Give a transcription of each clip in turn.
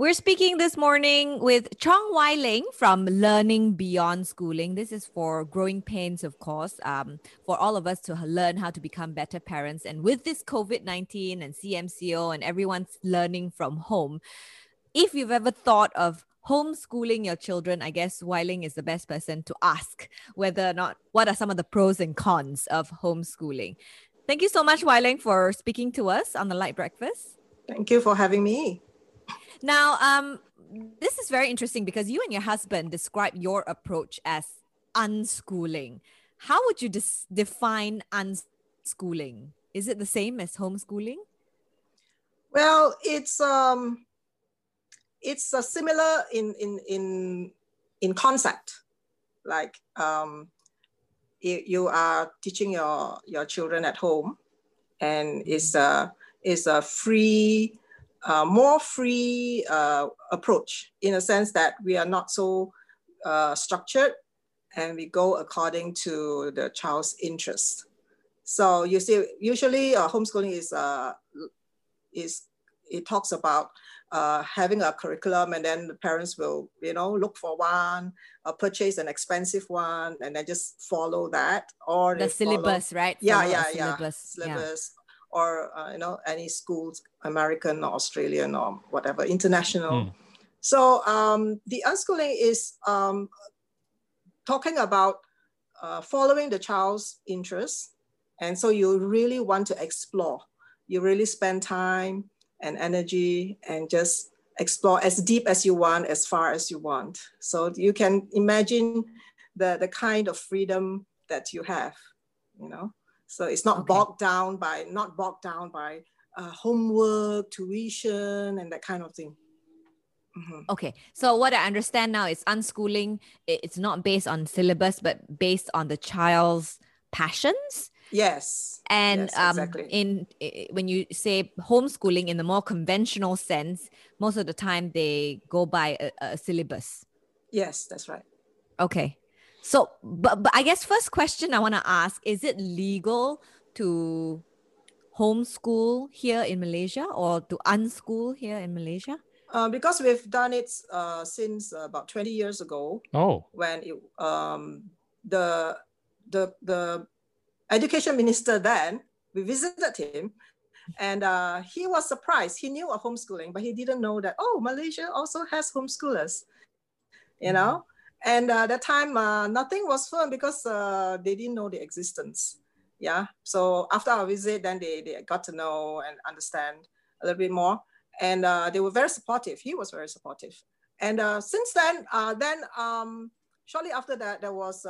We're speaking this morning with Chong Wai Leng from Learning Beyond Schooling. This is for growing pains, of course, um, for all of us to learn how to become better parents. And with this COVID 19 and CMCO and everyone's learning from home, if you've ever thought of homeschooling your children, I guess Wai Leng is the best person to ask whether or not what are some of the pros and cons of homeschooling. Thank you so much, Wai Leng, for speaking to us on the LITE Breakfast. Thank you for having me. Now, um, this is very interesting because you and your husband describe your approach as unschooling. How would you dis- define unschooling? Is it the same as homeschooling? Well, it's um, it's similar in in in in concept. Like um, you, you are teaching your your children at home, and it's a it's a free uh, more free uh, approach in a sense that we are not so uh, structured and we go according to the child's interest. So you see, usually uh, homeschooling is, uh, is it talks about uh, having a curriculum and then the parents will, you know, look for one, uh, purchase an expensive one and then just follow that. Or the syllabus, follow, right? Yeah, yeah, yeah. Syllabus. syllabus or uh, you know any schools, American or Australian or whatever, international. Mm. So um, the unschooling is um, talking about uh, following the child's interests, and so you really want to explore. You really spend time and energy and just explore as deep as you want, as far as you want. So you can imagine the, the kind of freedom that you have, you know. So it's not okay. bogged down by not bogged down by uh, homework, tuition, and that kind of thing. Mm-hmm. Okay, so what I understand now is unschooling. It's not based on syllabus, but based on the child's passions. Yes. And yes, um, exactly. in when you say homeschooling in the more conventional sense, most of the time they go by a, a syllabus. Yes, that's right. Okay. So, but, but I guess first question I want to ask is it legal to homeschool here in Malaysia or to unschool here in Malaysia? Uh, because we've done it uh, since uh, about 20 years ago. Oh. When it, um, the, the, the education minister then, we visited him and uh, he was surprised. He knew of homeschooling, but he didn't know that, oh, Malaysia also has homeschoolers, you know? And uh, that time, uh, nothing was firm because uh, they didn't know the existence. Yeah. So after our visit, then they, they got to know and understand a little bit more. And uh, they were very supportive. He was very supportive. And uh, since then, uh, then um, shortly after that, there was,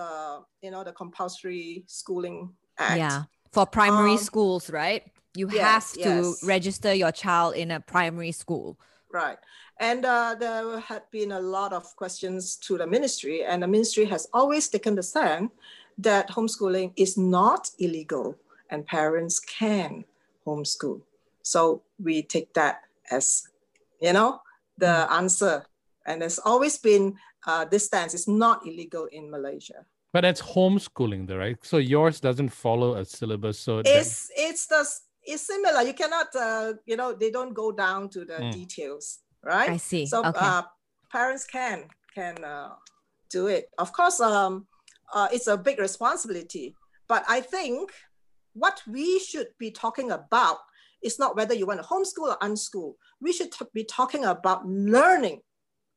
you know, the compulsory schooling act. Yeah. For primary um, schools, right? You yes, have to yes. register your child in a primary school. Right. And uh, there had been a lot of questions to the ministry, and the ministry has always taken the stand that homeschooling is not illegal and parents can homeschool. So we take that as, you know, the mm. answer. And there's always been uh, this stance. It's not illegal in Malaysia. But that's homeschooling, though, right? So yours doesn't follow a syllabus. So it's that... it's the it's similar. You cannot, uh, you know, they don't go down to the mm. details right? I see. So okay. uh, parents can can uh, do it. Of course, um, uh, it's a big responsibility, but I think what we should be talking about is not whether you want to homeschool or unschool. We should t- be talking about learning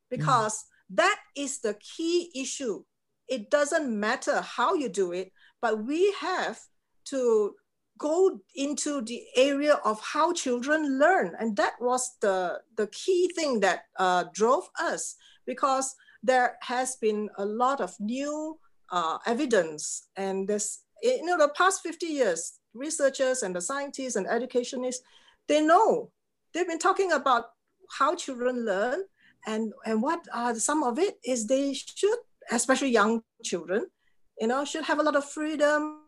because mm. that is the key issue. It doesn't matter how you do it, but we have to go into the area of how children learn. And that was the, the key thing that uh, drove us because there has been a lot of new uh, evidence and this, you know, the past 50 years, researchers and the scientists and educationists, they know, they've been talking about how children learn and, and what are some of it is they should, especially young children, you know, should have a lot of freedom,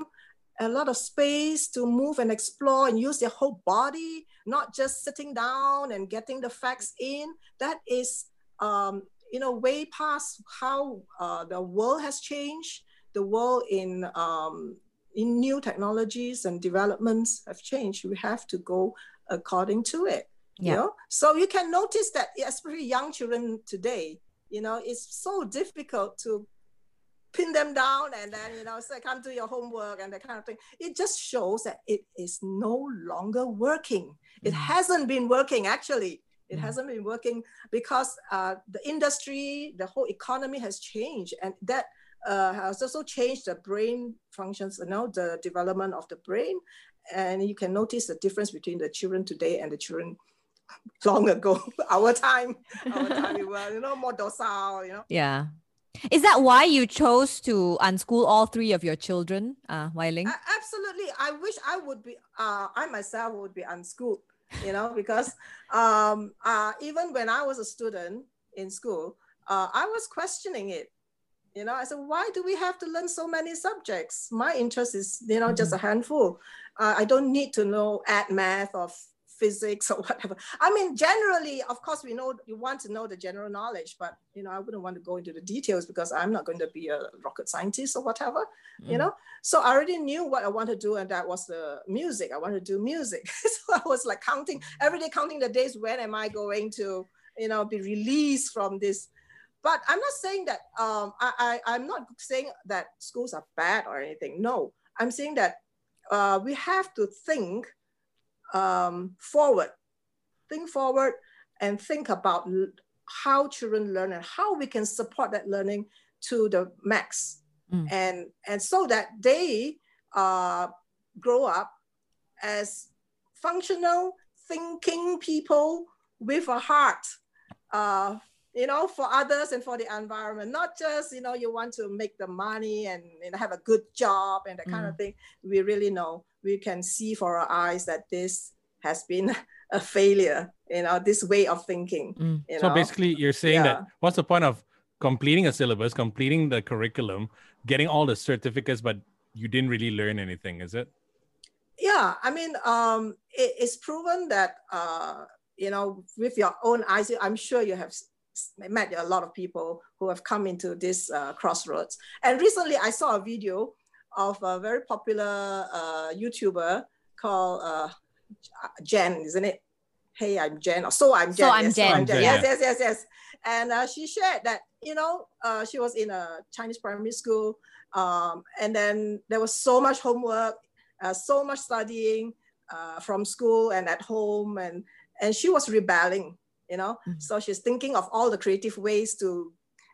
a lot of space to move and explore and use their whole body, not just sitting down and getting the facts in. That is, um, you know, way past how uh, the world has changed. The world in um, in new technologies and developments have changed. We have to go according to it. You Yeah. know, so you can notice that, especially young children today, you know, it's so difficult to pin them down and then you know say come do your homework and that kind of thing it just shows that it is no longer working it Mm. hasn't been working actually it Mm. hasn't been working because uh, the industry the whole economy has changed and that uh, has also changed the brain functions you know the development of the brain and you can notice the difference between the children today and the children long ago our time our time we were you know more docile you know Yeah. Is that why you chose to unschool all three of your children, uh, Wai Leng? A- absolutely. I wish I would be. Uh, I myself would be unschooled. You know, because um, uh, even when I was a student in school, uh, I was questioning it. You know, I said, why do we have to learn so many subjects? My interest is, you know, just a handful. Uh, I don't need to know add math or physics or whatever. I mean, generally, of course, we know you want to know the general knowledge, but you know, I wouldn't want to go into the details because I'm not going to be a rocket scientist or whatever you Mm. know? So i already knew what i wanted to do and that was the music. I wanted to do music. So i was like counting every day counting the days when am i going to you know be released from this? But i'm not saying that um i, I i'm not saying that schools are bad or anything. No. I'm saying that uh, we have to think um, forward think forward and think about how children learn and how we can support that learning to the max Mm. and and so that they uh, grow up as functional thinking people with a heart uh, you know for others and for the environment not just you know you want to make the money and you know, have a good job and that kind of thing we really know we can see for our eyes that this has been a failure you know this way of thinking Mm. you So know basically, you're saying Yeah. that what's the point of completing a syllabus, completing the curriculum, getting all the certificates, but you didn't really learn anything, is it? yeah i mean um it, it's proven that uh you know with your own eyes i'm sure you have s- s- met a lot of people who have come into this uh, crossroads. And recently i saw a video of a very popular uh, youtuber called uh, jen isn't it? Hey i'm jen or so i'm So jen. I'm yes, Jen. I'm Jen, yes yes yes yes. And uh, she shared that you know uh, she was in a chinese primary school um, and then there was so much homework uh, so much studying uh, from school and at home and and she was rebelling you know Mhm. so she's thinking of all the creative ways to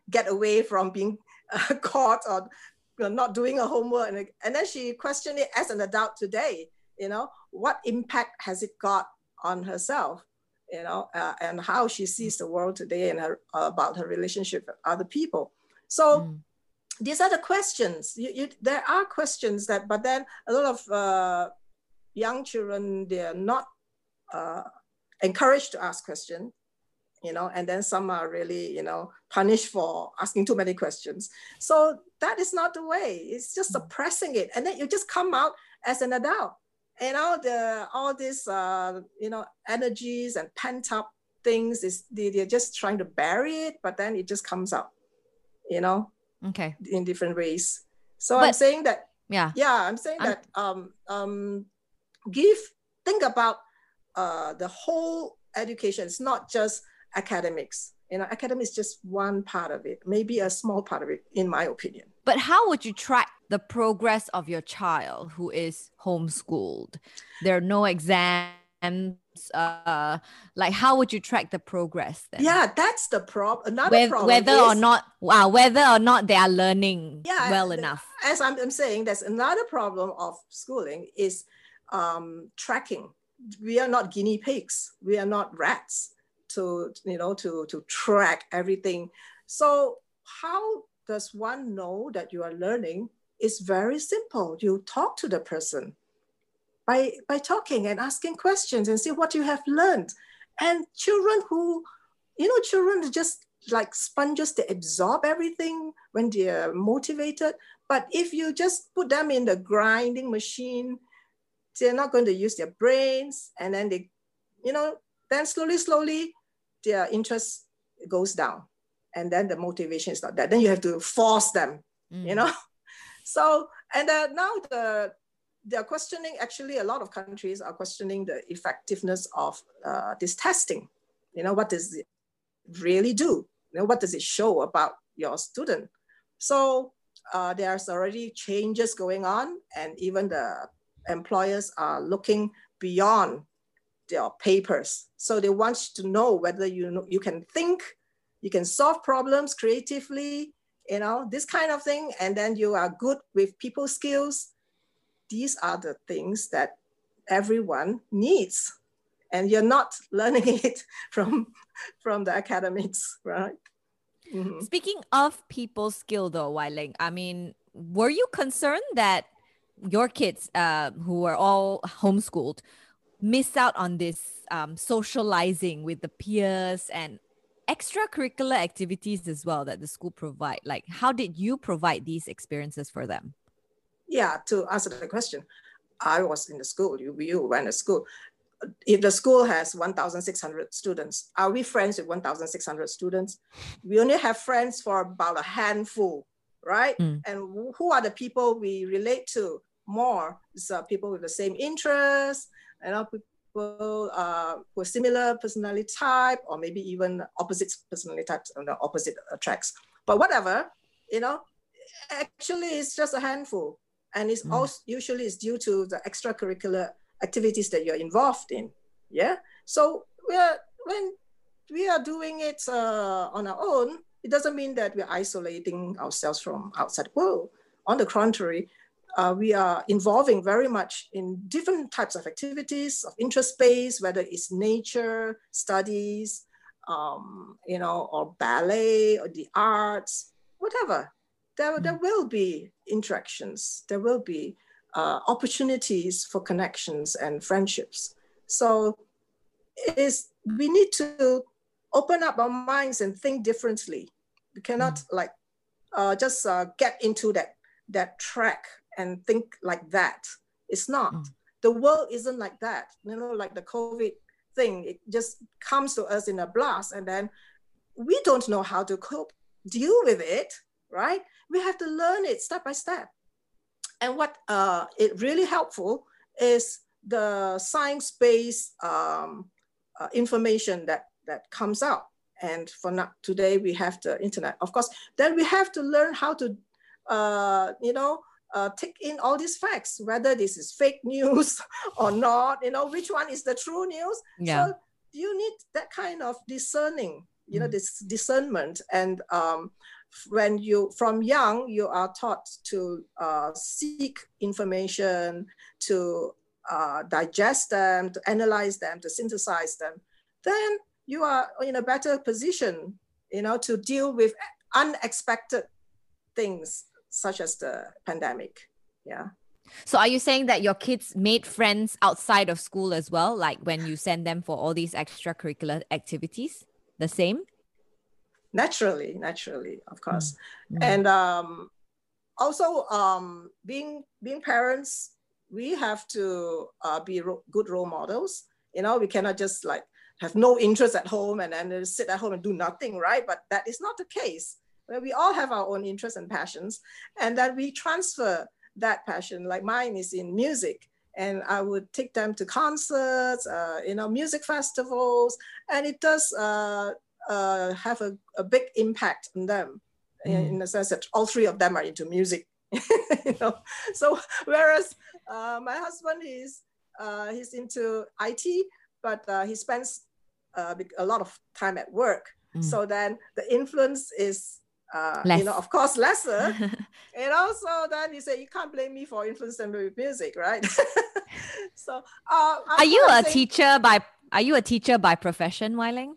get away from being uh, caught or you know, not doing her homework and, and then she questioned it as an adult today you know what impact has it got on herself you know uh, and how she sees the world today and her, about her relationship with other people so Mm. these are the questions. You, you, there are questions that, but then a lot of uh, young children they are not uh, encouraged to ask questions, you know, and then some are really, you know, punished for asking too many questions. So that is not the way. It's just suppressing it, and then you just come out as an adult, and all the all these, uh, you know, energies and pent up things is they, they're just trying to bury it, but then it just comes out, you know Okay. in different ways. So I'm saying that, Yeah. yeah, I'm saying I'm- that um, um, give, think about uh, the whole education. It's not just academics. You know, academics is just one part of it, maybe a small part of it, in my opinion. But how would you track the progress of your child who is homeschooled? There are no exams. Uh, like how would you track the progress then? Yeah, that's the problem. Another Whe- problem whether or not, wow, whether or not they are learning Yeah, well the- enough. as I'm, I'm saying, there's another problem of schooling is um, tracking. We are not guinea pigs. We are not rats to you know to to track everything. So how does one know that you are learning? It's very simple. You talk to the person by by talking and asking questions and see what you have learned. And children who, you know, children just like sponges, they absorb everything when they're motivated. But if you just put them in the grinding machine, they're not going to use their brains. And then they, you know, then slowly, slowly, their interest goes down. And then the motivation is not there. Then you have to force them, you Mm. know? So, and uh, now the they're questioning, actually, a lot of countries are questioning the effectiveness of uh, this testing. You know, what does it really do? You know, what does it show about your student? So uh, there's already changes going on, and even the employers are looking beyond their papers. So they want to know whether you know, you can think, you can solve problems creatively, you know, this kind of thing, and then you are good with people skills. These are the things that everyone needs. And you're not learning it from, from the academics, right? Mm-hmm. Speaking of people skill though, Wai Leng, I mean, were you concerned that your kids uh, who are all homeschooled miss out on this um, socializing with the peers and extracurricular activities as well that the school provide. Like how did you provide these experiences for them? Yeah to answer the question i was in the school you, you went to school. If the school has 1600 students are we friends with 1600 students? We only have friends for about a handful right? Mm. and who are the people we relate to more is uh, people with the same interests you know people uh, who are similar personality type or maybe even opposite personality types and the opposite attracts. But whatever, you know, actually it's just a handful. And it's mm. also usually it's due to the extracurricular activities that you're involved in. Yeah. So we're when we are doing it uh, on our own, it doesn't mean that we're isolating ourselves from outside world. On the contrary, uh, we are involving very much in different types of activities of interest space, whether it's nature, studies, um, you know, or ballet or the arts, whatever. There, there mm. will be interactions. There will be uh, opportunities for connections and friendships. So is we need to open up our minds and think differently. We cannot mm. like uh, just uh, get into that that track and think like that. It's not. Mm. The world isn't like that. You know, like the COVID thing, it just comes to us in a blast, and then we don't know how to cope, deal with it, right? We have to learn it step by step. And what uh, it really helpful is the science-based um, uh, information that that comes out. And for now, today we have the internet, of course. Then we have to learn how to, uh, you know, uh, take in all these facts, whether this is fake news or not, you know, which one is the true news. Yeah. So you need that kind of discerning, you know, mm. this discernment. And um, when you, from young, you are taught to uh, seek information, to uh, digest them, to analyze them, to synthesize them, then you are in a better position, you know, to deal with unexpected things such as the pandemic. Yeah. So are you saying that your kids made friends outside of school as well, like when you send them for all these extracurricular activities? The same? Naturally, naturally, of course. Mm-hmm. And um, also um, being being parents, we have to uh, be ro- good role models. You know, we cannot just like have no interest at home and then sit at home and do nothing, right? But that is not the case where we all have our own interests and passions, and that we transfer that passion. Like mine is in music, and I would take them to concerts, uh, you know, music festivals, and it does uh, uh, have a, a, big impact on them mm. in, in, the sense that all three of them are into music. you know, so whereas uh, my husband is uh, he's into IT, but uh, he spends a lot of time at work. Mm. So then the influence is uh, you know, of course, lesser. and also, then you say you can't blame me for influencing me with music, right? so, uh, are you a teacher by? Are you a teacher by profession, Wai Leng?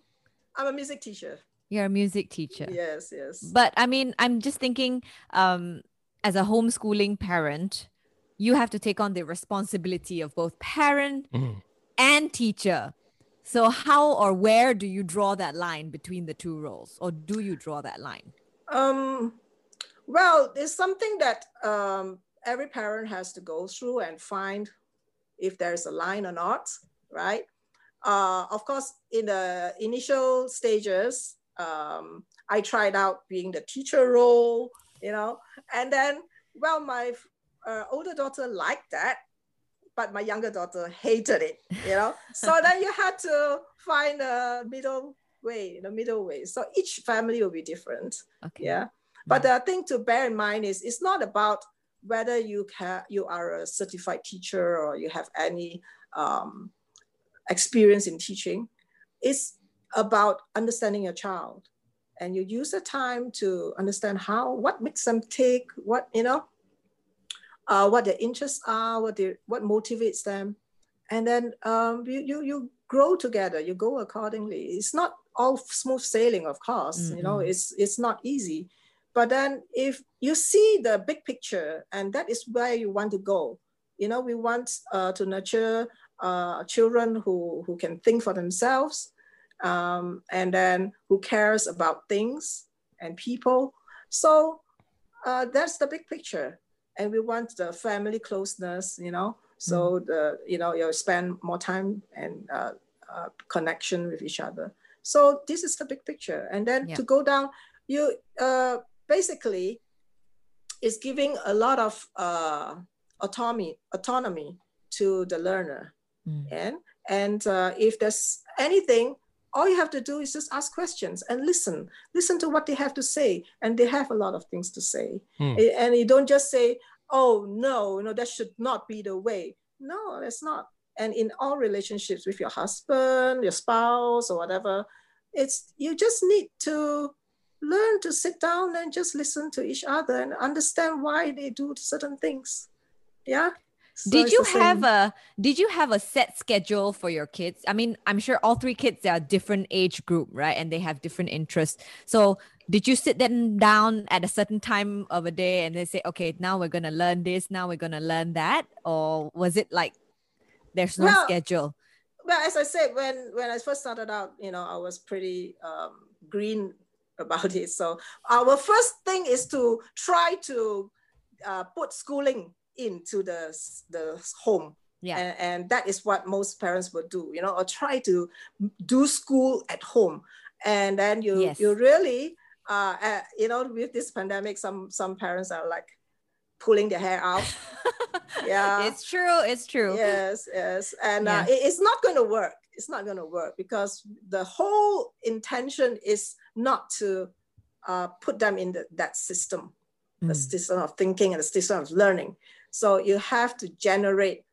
I'm a music teacher. You're a music teacher. Yes, yes. But I mean, I'm just thinking, um, as a homeschooling parent, you have to take on the responsibility of both parent mm. and teacher. So, how or where do you draw that line between the two roles, or do you draw that line? Um, well, it's something that um, every parent has to go through and find if there's a line or not, right? Uh, of course, in the initial stages, um, I tried out being the teacher role, you know, and then, well, my uh, older daughter liked that. but my younger daughter hated it, you know. so then you had to find a middle way, in the middle way. So each family will be different. Okay. Yeah. But the thing to bear in mind is it's not about whether you can you are a certified teacher or you have any um, experience in teaching. It's about understanding your child, and you use the time to understand how what makes them tick, what you know, uh, what their interests are, what they, what motivates them, and then um, you, you you grow together. You go accordingly. It's not all smooth sailing, of course. Mm-hmm. You know, it's it's not easy but then if you see the big picture, and that is where you want to go, you know, we want uh, to nurture uh, children who, who can think for themselves um, and then who cares about things and people. So uh, that's the big picture. And we want the family closeness, you know, so mm. the, you know, you spend more time and uh, uh, connection with each other. So this is the big picture. And then yeah. to go down, you, uh, basically is giving a lot of uh, autonomy autonomy to the learner mm. and and uh, if there's anything all you have to do is just ask questions and listen listen to what they have to say and they have a lot of things to say mm. and you don't just say oh no no that should not be the way no that's not and in all relationships with your husband your spouse or whatever it's you just need to learn to sit down and just listen to each other and understand why they do certain things. Yeah. So did you have a did you have a set schedule for your kids? I mean, I'm sure all three kids are different age group, right? And they have different interests. So did you sit them down at a certain time of a day and they say, okay, now we're gonna learn this, now we're gonna learn that? Or was it like there's no well, schedule? Well, as I said, when when I first started out, you know, I was pretty um, green about it. So our first thing is to try to uh, put schooling into the, the home. Yeah. And, and, that is what most parents would do, you know, or try to do school at home. And then you, yes. you really, uh, uh, you know, with this pandemic, some, some parents are like pulling their hair out. yeah. It's true. It's true. Yes. Yes. And yeah. uh, it, it's not going to work. It's not going to work because the whole intention is not to uh, put them in the, that system, mm. the system of thinking and the system of learning. So you have to generate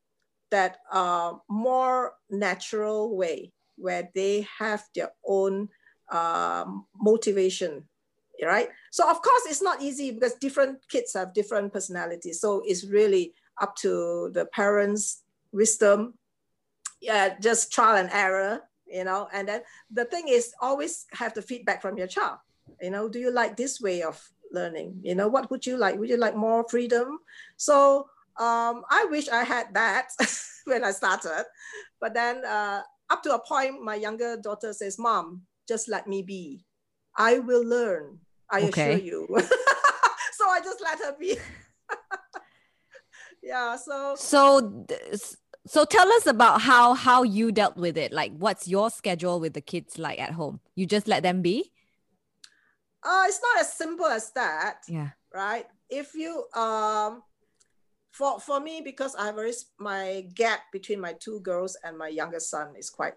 that uh, more natural way where they have their own uh, motivation, right? So of course it's not easy because different kids have different personalities. So it's really up to the parents' wisdom, yeah, just trial and error you know? And then the thing is always have the feedback from your child. You know do you like this way of learning? You know what would you like? Would you like more freedom? So um, i wish i had that when i started. But then uh, up to a point my younger daughter says mom just let me be. I will learn i okay. assure you. So i just let her be. Yeah so so so tell us about how how you dealt with it. Like what's your schedule with the kids like at home? You just let them be? Uh it's not as simple as that yeah. right? If you um for for me because i have very my gap between my two girls and my youngest son is quite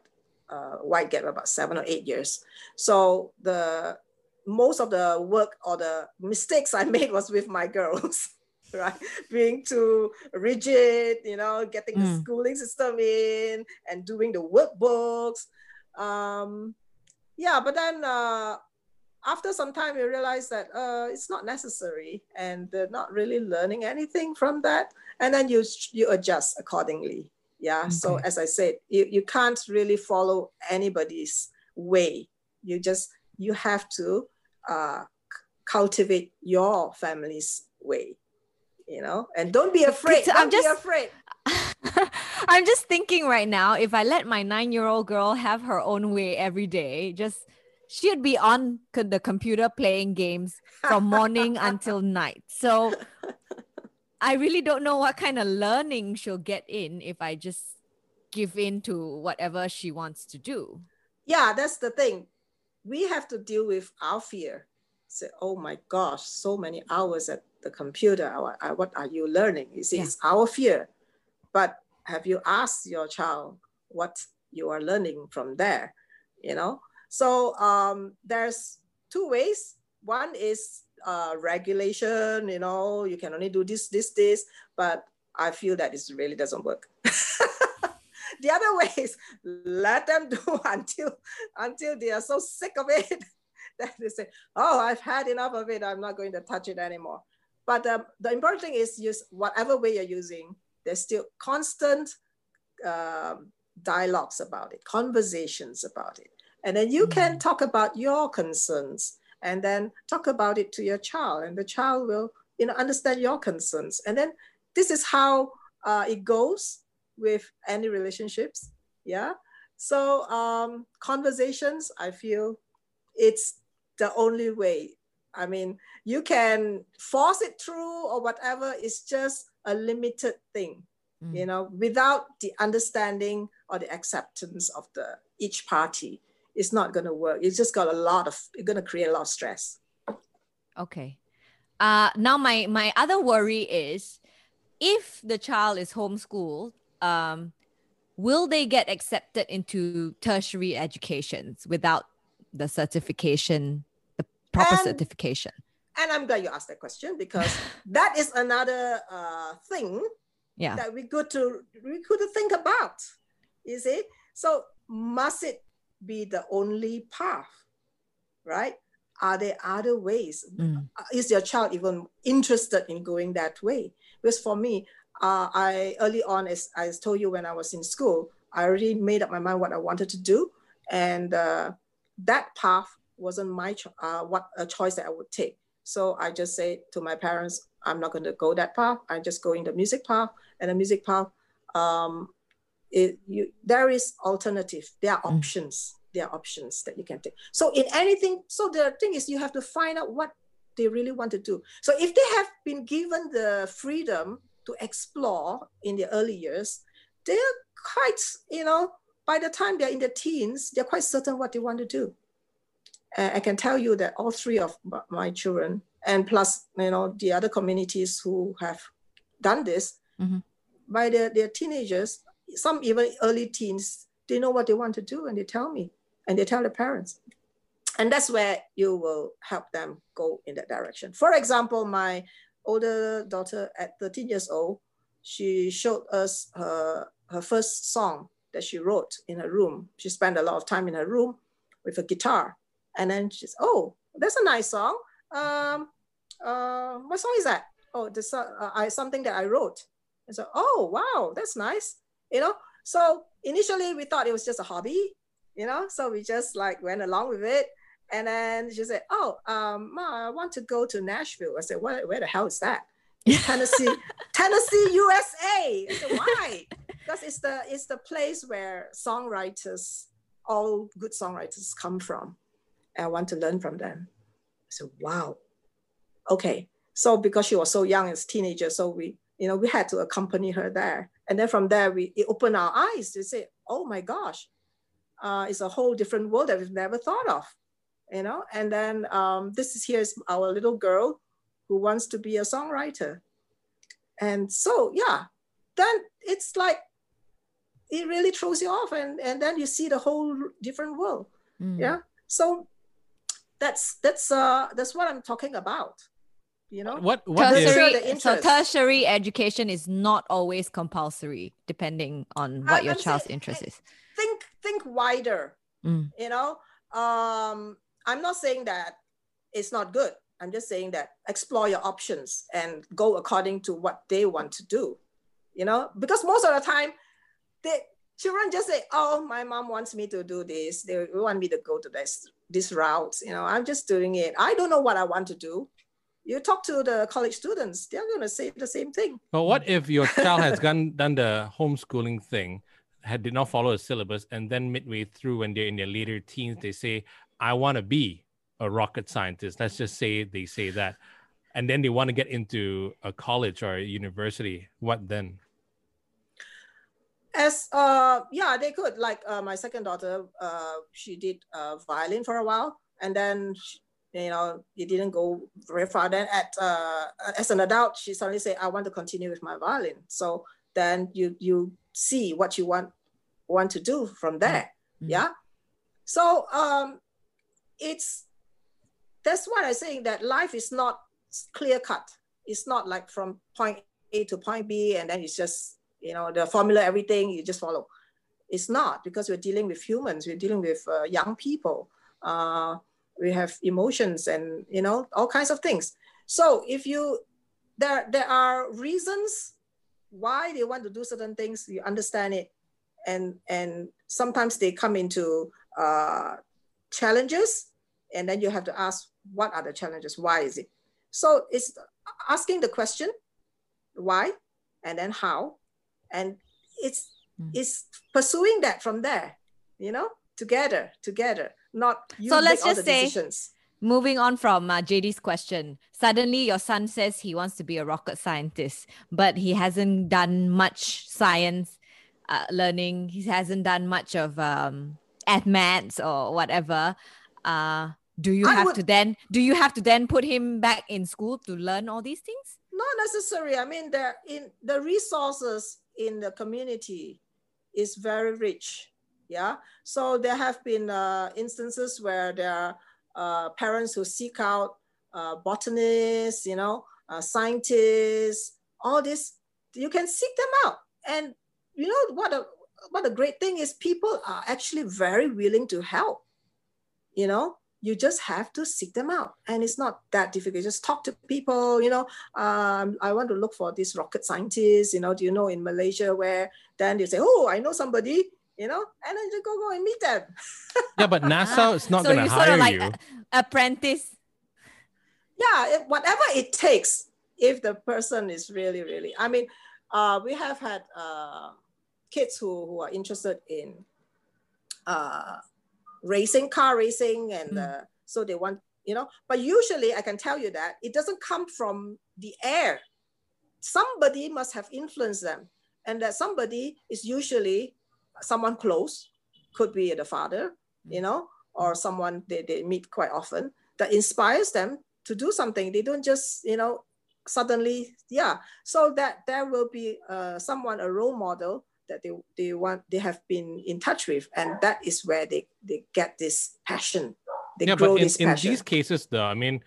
uh wide gap about seven or eight years. So the most of the work or the mistakes i made was with my girls right? Being too rigid, you know, getting the mm. schooling system in and doing the workbooks. Um, yeah, but then uh, after some time, you realize that uh, it's not necessary and they're not really learning anything from that. And then you, you adjust accordingly. Yeah. Okay. So as I said, you, you can't really follow anybody's way. You just, you have to uh, cultivate your family's way you know? And don't be afraid don't i'm just afraid. I'm just thinking right now if i let my nine year old girl have her own way every day just she'd be on the computer playing games from morning until night. So i really don't know what kind of learning she'll get in if i just give in to whatever she wants to do. Yeah that's the thing we have to deal with our fear say oh my gosh so many hours at the computer, what are you learning? You see, yeah. it's our fear. But have you asked your child what you are learning from there? You know, so um, there's two ways. One is uh, regulation, you know, you can only do this, this, this, but I feel that this really doesn't work. the other way is let them do until until they are so sick of it that they say, oh, I've had enough of it. I'm not going to touch it anymore. But um, the important thing is use whatever way you're using, there's still constant um, dialogues about it, conversations about it. And then you mm-hmm. can talk about your concerns and then talk about it to your child and the child will you know understand your concerns and then this is how uh, it goes with any relationships yeah? So um, conversations i feel it's the only way. I mean you can force it through or whatever it's just a limited thing mm. you know without the understanding or the acceptance of the each party. It's not going to work. It's just got a lot of it's going to create a lot of stress. Okay. Uh now my my other worry is if the child is homeschooled um will they get accepted into tertiary educations without the certification the proper and, certification and i'm glad you asked that question because that is another uh thing yeah that we could to we could think about you see so must it be the only path, right? Are there other ways? Mm. Is your child even interested in going that way? Because for me, uh, I early on, as I told you when I was in school, I already made up my mind what I wanted to do, and uh, that path wasn't my cho- uh, what a choice that I would take. So I just say to my parents, I'm not going to go that path. I'm just going the music path, and the music path um, it, you, there is alternative. There are mm. options. There are options that you can take. So in anything, so the thing is you have to find out what they really want to do. So if they have been given the freedom to explore in the early years, they're quite, you know, by the time they're in the teens, they're quite certain what they want to do. Uh, I can tell you that all three of my children, and plus, you know, the other communities who have done this, mm-hmm. by their, their teenagers, some even early teens, they know what they want to do and they tell me and they tell the parents. And that's where you will help them go in that direction. For example, my older daughter at 13 years old, she showed us her, her first song that she wrote in her room. She spent a lot of time in her room with a guitar. And then she's, oh, that's a nice song. Um, uh, what song is that? Oh, this uh, I, something that I wrote. And so, oh, wow, that's nice you know so initially we thought it was just a hobby you know so we just like went along with it and then she said oh um ma i want to go to nashville. I said where, where the hell is that? Tennessee tennessee usa i said why? Because it's the it's the place where songwriters all good songwriters come from. And i want to learn from them. I said wow. Okay. So because she was so young as teenager so we you know we had to accompany her there. And then from there we it opened our eyes to say oh my gosh uh, it's a whole different world that we've never thought of you know? And then um, this is here's our little girl who wants to be a songwriter. And so yeah then it's like it really throws you off and, and then you see the whole different world. Mm. yeah? So that's that's uh that's what i'm talking about you know? What what tertiary, is, so tertiary education is not always compulsory depending on what I, your I'm child's saying, interest is. think think wider mm. you know? Um i'm not saying that it's not good. I'm just saying that explore your options and go according to what they want to do you know? Because most of the time they children just say oh my mom wants me to do this. They want me to go to this this route you know? I'm just doing it. I don't know what i want to do. You talk to the college students, they're going to say the same thing. But what if your child has gone, done the homeschooling thing, had did not follow a syllabus, and then midway through, when they're in their later teens, they say, "I want to be a rocket scientist." Let's just say they say that, and then they want to get into a college or a university. What then? As uh, yeah, they could. Like uh, my second daughter, uh, she did uh, violin for a while, and then she, you know, it didn't go very far. Then at uh, as an adult, she suddenly said, I want to continue with my violin. So then you you see what you want want to do from there. Mm-hmm. Yeah. So um, it's that's what I'm saying that life is not clear cut. It's not like from point A to point B and then it's just you know the formula everything you just follow. It's not because we're dealing with humans. We're dealing with uh, young people. Uh, we have emotions and you know all kinds of things. So if you there there are reasons why they want to do certain things. You understand it, and and sometimes they come into uh, challenges, and then you have to ask what are the challenges? Why is it? So it's asking the question, why, and then how, and it's mm. it's pursuing that from there, you know, together, together, not you so let's just say decisions. moving on from uh, JD's question, suddenly your son says he wants to be a rocket scientist, but he hasn't done much science uh, learning. He hasn't done much of um, maths or whatever. Uh, do you I have would, to then do you have to then put him back in school to learn all these things? Not necessary. I mean, the in the resources in the community is very rich. Yeah. So there have been uh, instances where there are uh, parents who seek out uh, botanists, you know, uh, scientists, all this. You can seek them out, and you know what a what a great thing is. People are actually very willing to help. You know, you just have to seek them out. And it's not that difficult. Just talk to people you know um, i want to look for this rocket scientist you know do you know in malaysia where then you say oh i know somebody you know and then you go go and meet them. Yeah but nasa is not so going to hire sort of like you. apprentice. Yeah it, whatever it takes if the person is really really i mean uh, we have had uh, kids who, who are interested in uh, racing, car racing, and mm. uh, so they want, you know. But usually, I can tell you that it doesn't come from the air. Somebody must have influenced them, and that somebody is usually someone close, could be the father, you know, or someone they, they meet quite often that inspires them to do something. They don't just, you know, suddenly, yeah. So that there will be uh, someone, a role model that they, they want they have been in touch with and that is where they they get this passion. They yeah but in, in these cases though i mean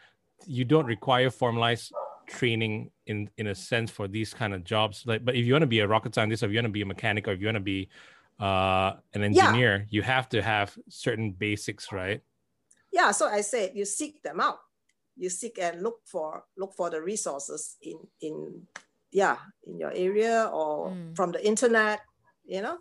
you don't require formalized training in in a sense for these kind of jobs. Like but if you want to be a rocket scientist or if you want to be a mechanic or if you want to be uh an engineer yeah. you have to have certain basics right? Yeah so i said you seek them out. You seek and look for look for the resources in in yeah in your area or mm. from the internet you know?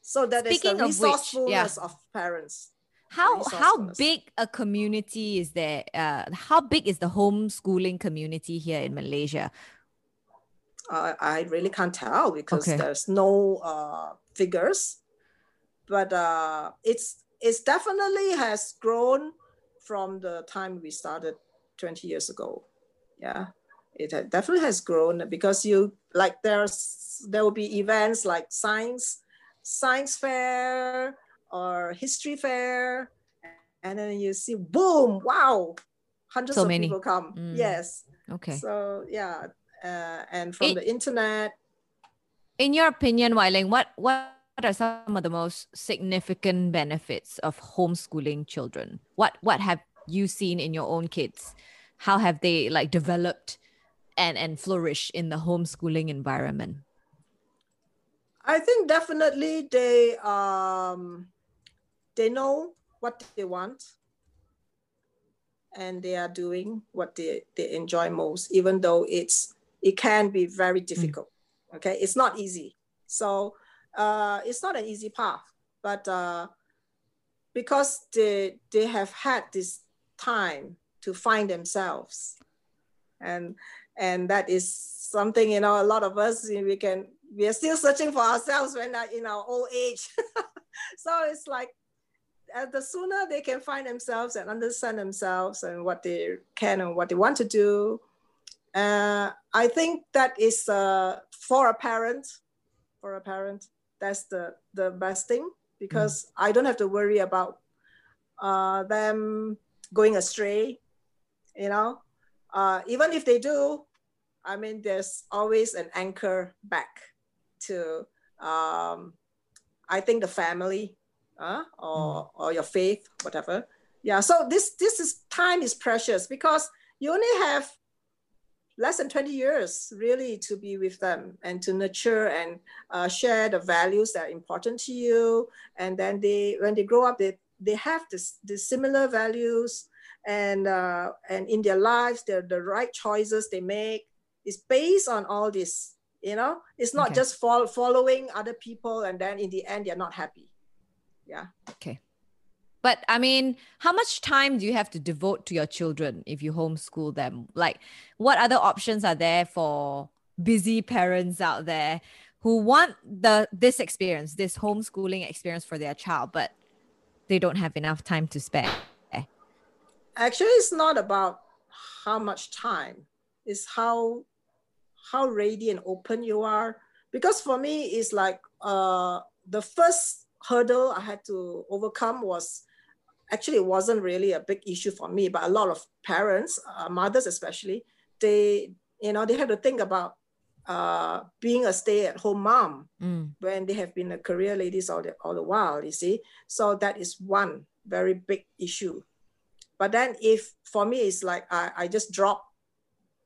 So that Speaking is the resourcefulness of, which, yeah. of parents. How how big a community is there uh, how big is the homeschooling community here in malaysia? Uh, i really can't tell because okay. there's no uh, figures. But uh, it's it's definitely has grown from the time we started 20 years ago. Yeah it definitely has grown because you like there's there will be events like science science fair or history fair and then you see boom wow hundreds so of many. people come. Mm. yes. Okay. So yeah uh, and from the internet. In your opinion Wai Leng, what what are some of the most significant benefits of homeschooling children? What what have you seen in your own kids? How have they like developed and and flourish in the homeschooling environment? I think definitely they um they know what they want and they are doing what they, they enjoy most, even though it's it can be very mm. difficult. Mm. Okay, it's not easy. So uh, it's not an easy path, but uh, because they they have had this time to find themselves, and and that is something you know a lot of us we can we are still searching for ourselves when in our old age so it's like uh, the sooner they can find themselves and understand themselves and what they can and what they want to do uh, i think that is uh, for a parent for a parent that's the the best thing because mm. i don't have to worry about uh, them going astray you know uh, even if they do I mean, there's always an anchor back. to um, I think the family, uh, or mm. or your faith, whatever. Yeah. So this this is time is precious because you only have less than 20 years really to be with them and to nurture and uh, share the values that are important to you and then they when they grow up they they have this the similar values and uh, and in their lives the the right choices they make is based on all this you know it's not okay. just fol- following other people and then in the end they're not happy yeah okay but I mean, how much time do you have to devote to your children if you homeschool them? Like, what other options are there for busy parents out there who want the this experience, this homeschooling experience for their child, but they don't have enough time to spare? Actually, it's not about how much time. It's how how ready and open you are. Because for me, it's like uh, the first hurdle I had to overcome was actually it wasn't really a big issue for me, but a lot of parents, uh, mothers especially, they you know they have to think about uh, being a stay-at-home mom mm. when they have been a career ladies all the all the while. You see, so that is one very big issue. But then if for me it's like I, I just drop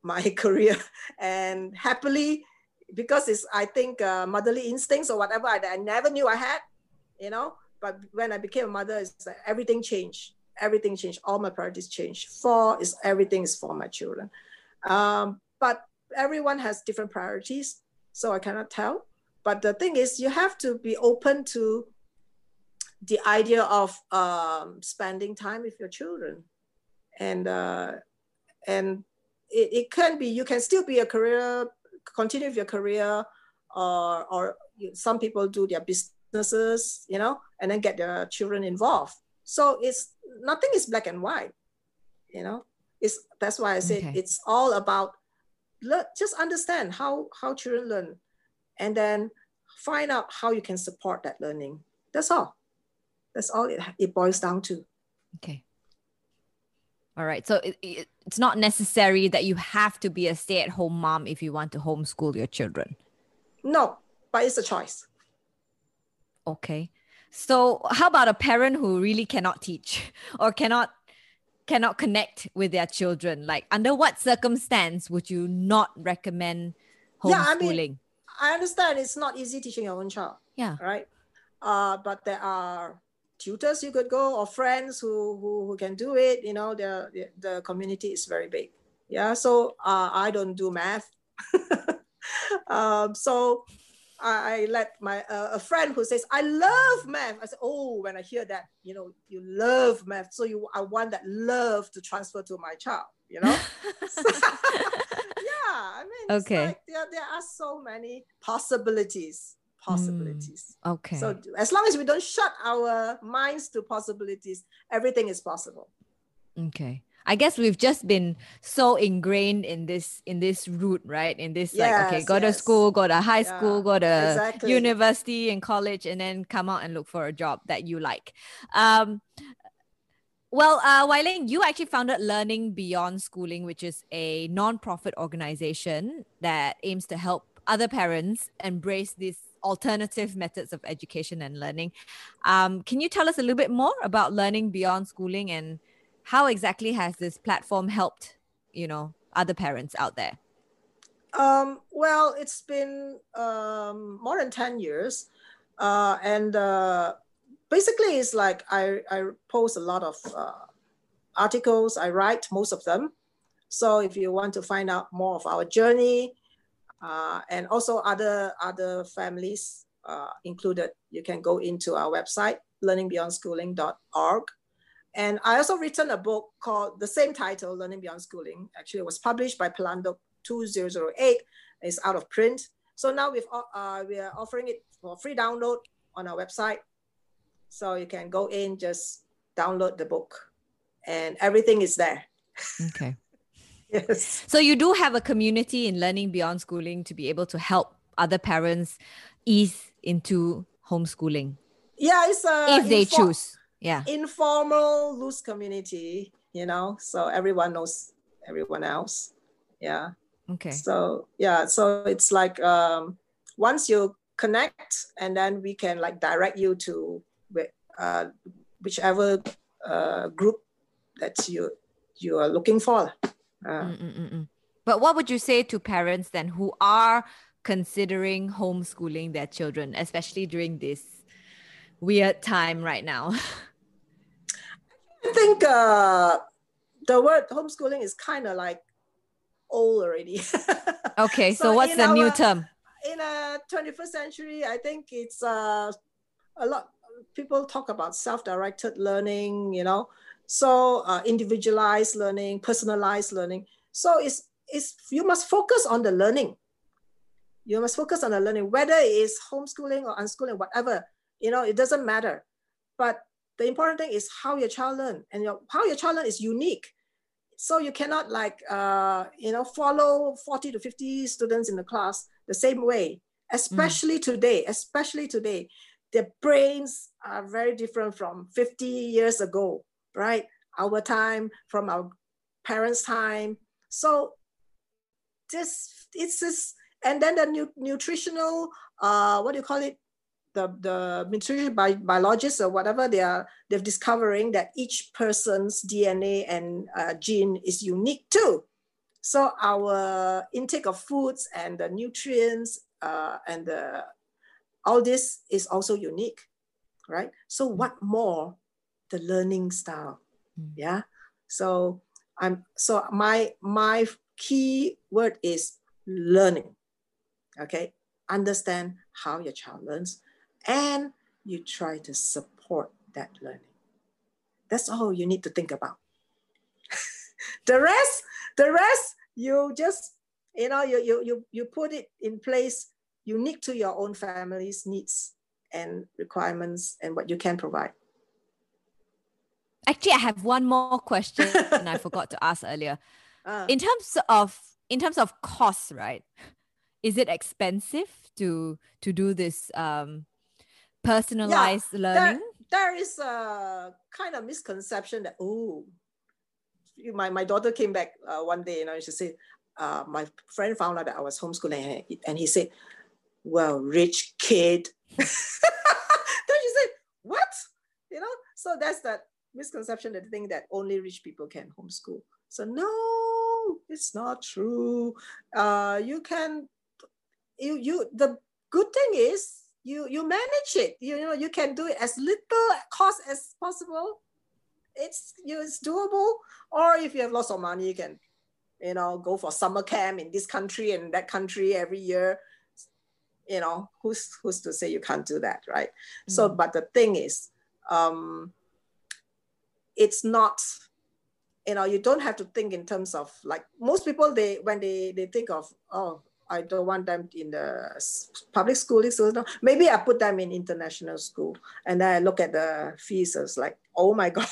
my career and happily because it's I think uh, motherly instincts or whatever I, I never knew I had, you know but when I became a mother, it's like everything changed. Everything changed. All my priorities changed. For is everything is for my children. Um, but everyone has different priorities, so I cannot tell. But the thing is, you have to be open to the idea of um, spending time with your children, and uh, and it, it can be you can still be a career, continue with your career, or or some people do their businesses, you know, and then get their children involved. So it's nothing is black and white, you know. It's that's why I said okay. it's all about just understand how how children learn, and then find out how you can support that learning. That's all. That's all it, it boils down to. Okay. All right. So it, it, it's not necessary that you have to be a stay at home mom if you want to homeschool your children. No, but it's a choice. Okay. So how about a parent who really cannot teach or cannot cannot connect with their children? Like under what circumstance would you not recommend homeschooling? Yeah, I, mean, I understand it's not easy teaching your own child. Yeah. Right. Uh, but there are tutors you could go or friends who who, who can do it. You know, the, the, community is very big. Yeah. So uh, I don't do math. um, so I, let my uh, a friend who says I love math. I said, oh, when I hear that, you know, you love math, so you I want that love to transfer to my child. You know. yeah, I mean, okay. Like there there are so many possibilities. Possibilities. Mm, okay. So as long as we don't shut our minds to possibilities, everything is possible. Okay. I guess we've just been so ingrained in this in this route, right? In this yes, like okay, go yes. to school, go to high school, go to exactly. university and college, and then come out and look for a job that you like. Um, well, uh, Wai Leng, you actually founded Learning Beyond Schooling, which is a non-profit organization that aims to help other parents embrace these alternative methods of education and learning. Um, can you tell us a little bit more about Learning Beyond Schooling and how exactly has this platform helped you know other parents out there? Um, well it's been um, more than 10 years. Uh, and uh, basically it's like I, I post a lot of uh, articles. I write most of them. So if you want to find out more of our journey uh, and also other other families uh, included you can go into our website learningbeyondschooling.org and I also written a book called the same title, Learning Beyond Schooling. Actually, it was published by Pelanduk 2008. It's out of print. So now we've uh, we are offering it for free download on our website. So you can go in, just download the book, and everything is there. Okay. Yes. So you do have a community in Learning Beyond Schooling to be able to help other parents ease into homeschooling. Yeah, it's a if they choose yeah informal loose community you know so everyone knows everyone else yeah okay so yeah so it's like um once you connect and then we can like direct you to uh, whichever uh, group that you you are looking for. Uh, but what would you say to parents then who are considering homeschooling their children, especially during this weird time right now? I think uh, the word homeschooling is kind of like old already. okay, so, so what's the our, new term? In a 21st century, I think it's uh, a lot. People talk about self-directed learning, you know, so uh, individualized learning, personalized learning. So it's it's you must focus on the learning. You must focus on the learning, whether it is homeschooling or unschooling, whatever. You know, it doesn't matter. But the important thing is how your child learn, and your, how your child learn is unique. So you cannot like uh, you know follow 40 to 50 students in the class the same way, especially mm. today, especially today. Their brains are very different from 50 years ago, right? Our time, from our parents' time. So this it's this, and then the new nutritional, uh, what do you call it? the, the nutrition bi- biologists or whatever they are they're discovering that each person's DNA and uh, gene is unique too. So our intake of foods and the nutrients uh, and the, all this is also unique, right? So what more the learning style, mm. yeah. So I'm so my my key word is learning. Okay, understand how your child learns and you try to support that learning. That's all you need to think about. the rest, the rest, you just, you know, you, you, you, you put it in place unique to your own family's needs and requirements and what you can provide. Actually, I have one more question and I forgot to ask earlier. Uh, in terms of in terms of costs, right? Is it expensive to to do this um, personalized yeah, learning? There, there is a kind of misconception that, oh, my, my daughter came back uh, one day, you know, she said, uh, my friend found out that I was homeschooling and he said, well, rich kid. then she said, what? You know, so that's that misconception that think that only rich people can homeschool. So no, it's not true. Uh, you can, you, you, the good thing is you you manage it you, you know you can do it as little cost as possible it's you it's doable or if you have lots of money you can you know go for summer camp in this country and that country every year you know who's who's to say you can't do that right mm-hmm. so but the thing is um it's not you know you don't have to think in terms of like most people they when they they think of oh I don't want them in the public schooling system. Maybe I put them in international school, and then I look at the fees. It's like, oh my god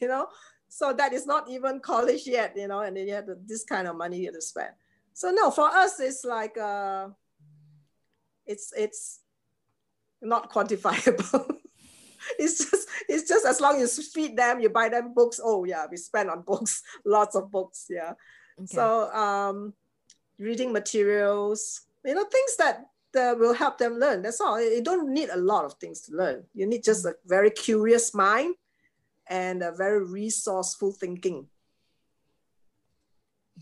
you know. So that is not even college yet, you know. And then you have this kind of money you have to spend. So no, for us, it's like uh, it's it's not quantifiable. it's just it's just as long as you feed them, you buy them books. Oh yeah, we spend on books, lots of books. Yeah. Okay. So um, reading materials, you know, things that, that will help them learn. That's all. You don't need a lot of things to learn. You need just a very curious mind and a very resourceful thinking.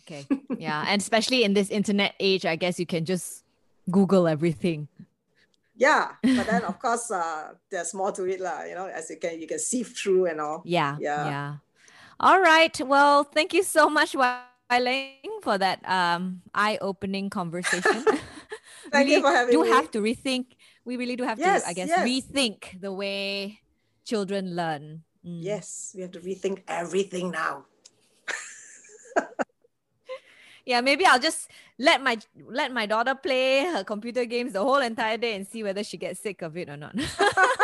Okay. Yeah. and especially in this internet age, I guess you can just Google everything. Yeah. But then of course uh, there's more to it, lah, you know, as you can you can sift through and all. Yeah. Yeah. Yeah. All right. Well, thank you so much. Leng, for that um, eye-opening conversation. Thank you for having do me. have to rethink. We really do have yes, to, I guess, yes. rethink the way children learn. Mm. Yes, we have to rethink everything now. yeah, maybe I'll just let my let my daughter play her computer games the whole entire day and see whether she gets sick of it or not.